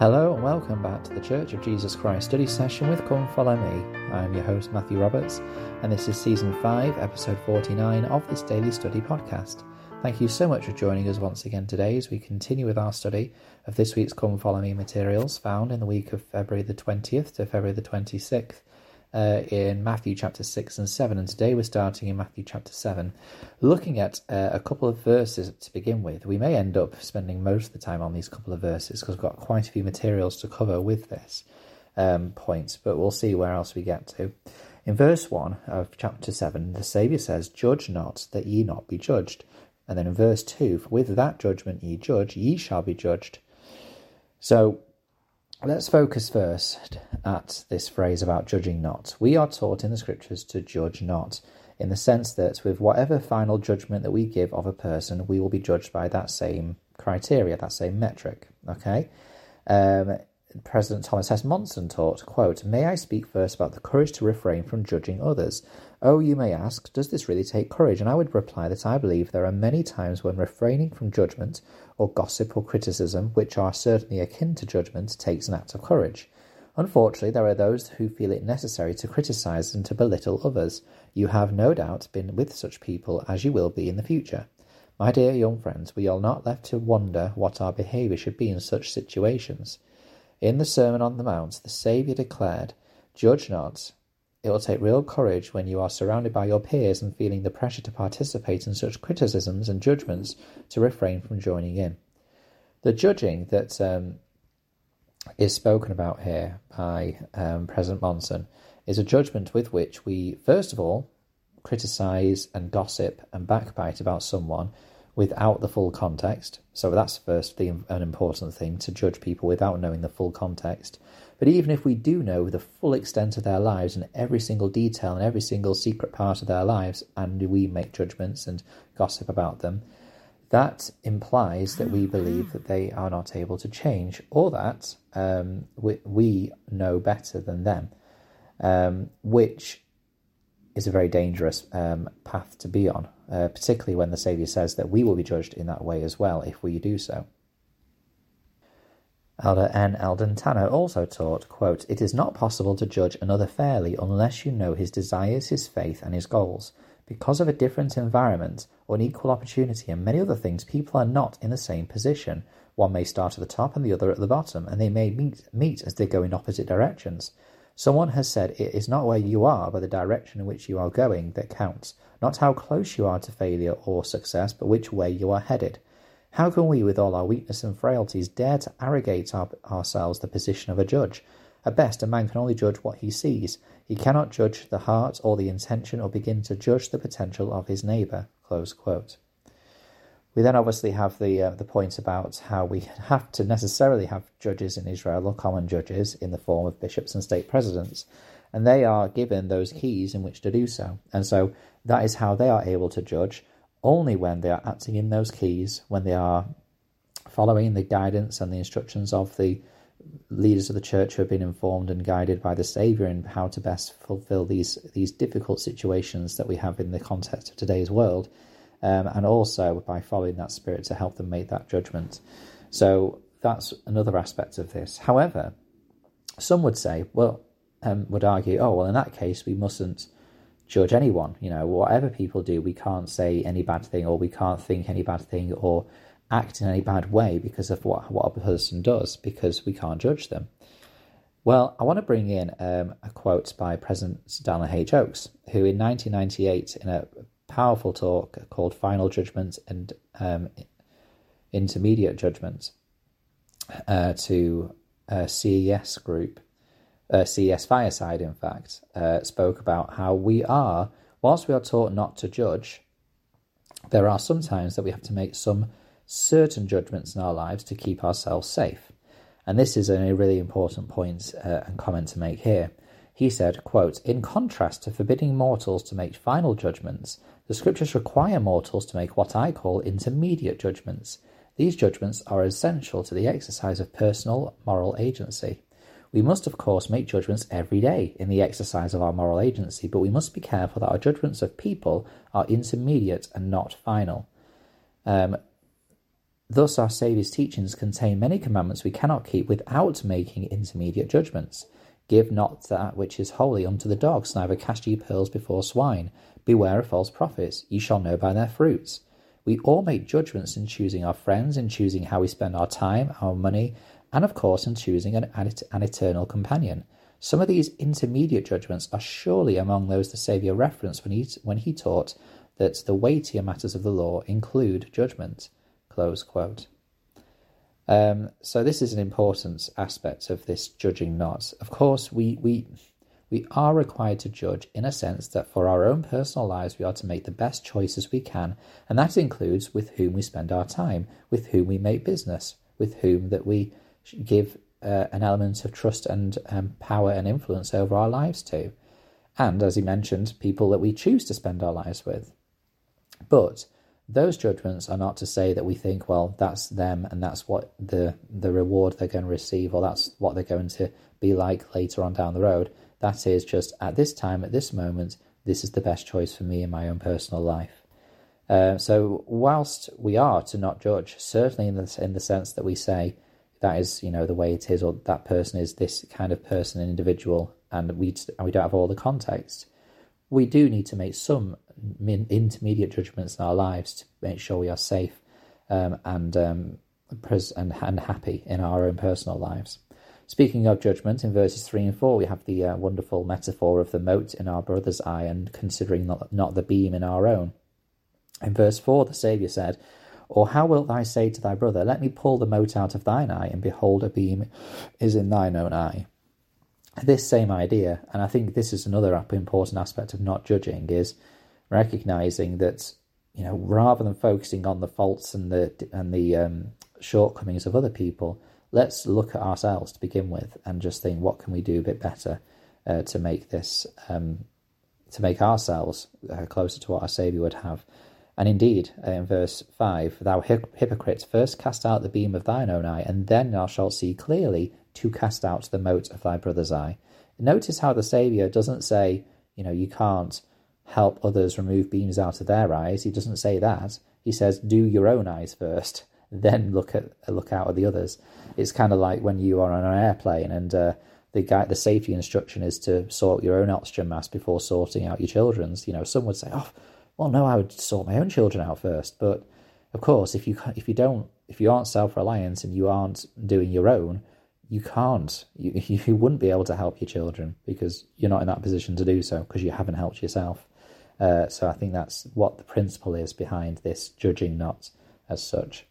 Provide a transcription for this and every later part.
Hello and welcome back to the Church of Jesus Christ study session with Come Follow Me. I am your host Matthew Roberts, and this is season 5, episode 49 of this daily study podcast. Thank you so much for joining us once again today as we continue with our study of this week's Come Follow Me materials found in the week of February the 20th to February the 26th uh, in Matthew chapter 6 and 7. And today we're starting in Matthew chapter 7, looking at uh, a couple of verses to begin with. We may end up spending most of the time on these couple of verses because we've got quite a few materials to cover with this um, point, but we'll see where else we get to. In verse 1 of chapter 7, the Saviour says, Judge not, that ye not be judged. And then in verse 2, with that judgment ye judge, ye shall be judged. So Let's focus first at this phrase about judging not. We are taught in the scriptures to judge not, in the sense that with whatever final judgment that we give of a person, we will be judged by that same criteria, that same metric. Okay? Um, President Thomas S. Monson taught, quote, May I speak first about the courage to refrain from judging others? Oh, you may ask, does this really take courage? And I would reply that I believe there are many times when refraining from judgment or gossip or criticism, which are certainly akin to judgment, takes an act of courage. Unfortunately, there are those who feel it necessary to criticize and to belittle others. You have no doubt been with such people as you will be in the future. My dear young friends, we are not left to wonder what our behavior should be in such situations. In the Sermon on the Mount, the Saviour declared, Judge not. It will take real courage when you are surrounded by your peers and feeling the pressure to participate in such criticisms and judgments to refrain from joining in. The judging that um, is spoken about here by um, President Monson is a judgment with which we, first of all, criticize and gossip and backbite about someone without the full context. So that's first the, an important thing to judge people without knowing the full context. But even if we do know the full extent of their lives and every single detail and every single secret part of their lives, and we make judgments and gossip about them, that implies that we believe that they are not able to change or that um, we, we, know better than them, um, which is a very dangerous um, path to be on, uh, particularly when the Saviour says that we will be judged in that way as well if we do so. Elder N. Eldon Tanner also taught, quote, It is not possible to judge another fairly unless you know his desires, his faith, and his goals. Because of a different environment, unequal opportunity, and many other things, people are not in the same position. One may start at the top and the other at the bottom, and they may meet, meet as they go in opposite directions. Someone has said it is not where you are, but the direction in which you are going that counts, not how close you are to failure or success, but which way you are headed. How can we, with all our weakness and frailties, dare to arrogate our, ourselves the position of a judge? At best, a man can only judge what he sees. He cannot judge the heart or the intention or begin to judge the potential of his neighbour. We then obviously have the uh, the point about how we have to necessarily have judges in Israel or common judges in the form of bishops and stake presidents, and they are given those keys in which to do so. And so that is how they are able to judge only when they are acting in those keys, when they are following the guidance and the instructions of the leaders of the church who have been informed and guided by the Saviour in how to best fulfill these these difficult situations that we have in the context of today's world um, and also by following that spirit to help them make that judgment. So that's another aspect of this. However, some would say, well, um, would argue, oh, well, in that case, we mustn't judge anyone. You know, whatever people do, we can't say any bad thing, or we can't think any bad thing, or act in any bad way because of what what a person does, because we can't judge them. Well, I want to bring in um, a quote by President Dallin H. Oaks, who in 1998, in a powerful talk called Final Judgment and um, Intermediate Judgment uh, to a CES group, uh, CES Fireside, in fact, uh, spoke about how we are, whilst we are taught not to judge, there are some times that we have to make some certain judgments in our lives to keep ourselves safe. And this is a really important point uh, and comment to make here. He said, quote, In contrast to forbidding mortals to make final judgments, the scriptures require mortals to make what I call intermediate judgments. These judgments are essential to the exercise of personal moral agency. We must, of course, make judgments every day in the exercise of our moral agency, but we must be careful that our judgments of people are intermediate and not final. Um, Thus, our Saviour's teachings contain many commandments we cannot keep without making intermediate judgments. Give not that which is holy unto the dogs, neither cast ye pearls before swine. Beware of false prophets, ye shall know by their fruits. We all make judgments in choosing our friends, in choosing how we spend our time, our money, and of course in choosing an, an eternal companion. Some of these intermediate judgments are surely among those the Saviour referenced when he, when he taught that the weightier matters of the law include judgment. Um, so this is an important aspect of this judging not. Of course, we we we are required to judge in a sense that for our own personal lives we are to make the best choices we can, and that includes with whom we spend our time, with whom we make business, with whom that we give uh, an element of trust and um, power and influence over our lives to, and as he mentioned, people that we choose to spend our lives with. But those judgments are not to say that we think, well, that's them and that's what the the reward they're going to receive, or that's what they're going to be like later on down the road. That is just at this time, at this moment, this is the best choice for me in my own personal life. Uh, so, whilst we are to not judge, certainly in the in the sense that we say that is, you know, the way it is, or that person is this kind of person and individual, and we and we don't have all the context. We do need to make some intermediate judgments in our lives to make sure we are safe um, and, um, pres- and and happy in our own personal lives. Speaking of judgment, in verses 3 and 4, we have the uh, wonderful metaphor of the mote in our brother's eye and considering not, not the beam in our own. In verse 4, the Saviour said, Or how wilt thou say to thy brother, Let me pull the mote out of thine eye, and behold, a beam is in thine own eye? This same idea, and I think this is another important aspect of not judging, is recognizing that you know rather than focusing on the faults and the and the um, shortcomings of other people, let's look at ourselves to begin with and just think what can we do a bit better uh, to make this um, to make ourselves uh, closer to what our Saviour would have. And indeed, uh, in verse 5, Thou hypocrite, first cast out the beam of thine own eye, and then thou shalt see clearly to cast out the mote of thy brother's eye. Notice how the Saviour doesn't say, you know, you can't help others remove beams out of their eyes. He doesn't say that. He says, do your own eyes first, then look at look out at the others. It's kind of like when you are on an airplane and uh, the guy, the safety instruction is to sort your own oxygen mask before sorting out your children's. You know, some would say, "Oh, well, no, I would sort my own children out first. But of course, if you if you don't, if you aren't self reliant and you aren't doing your own, you can't. You you wouldn't be able to help your children because you're not in that position to do so because you haven't helped yourself. Uh, so I think that's what the principle is behind this judging not as such.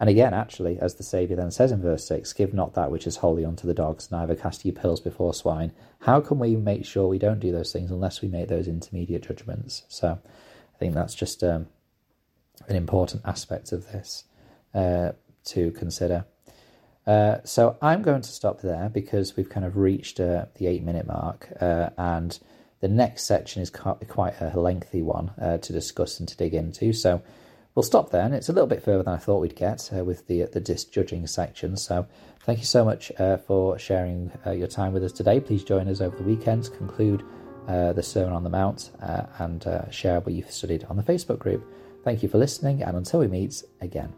And again, actually, as the Saviour then says in verse 6, give not that which is holy unto the dogs, neither cast ye pearls before swine. How can we make sure we don't do those things unless we make those intermediate judgments? So I think that's just um, an important aspect of this uh, to consider. Uh, so I'm going to stop there because we've kind of reached uh, the eight minute mark uh, and the next section is quite a lengthy one uh, to discuss and to dig into. So we'll stop there. And it's a little bit further than I thought we'd get uh, with the the disc judging section. So thank you so much uh, for sharing uh, your time with us today. Please join us over the weekend to conclude uh, the Sermon on the Mount uh, and share what you've studied on the Facebook group. Thank you for listening, and until we meet again.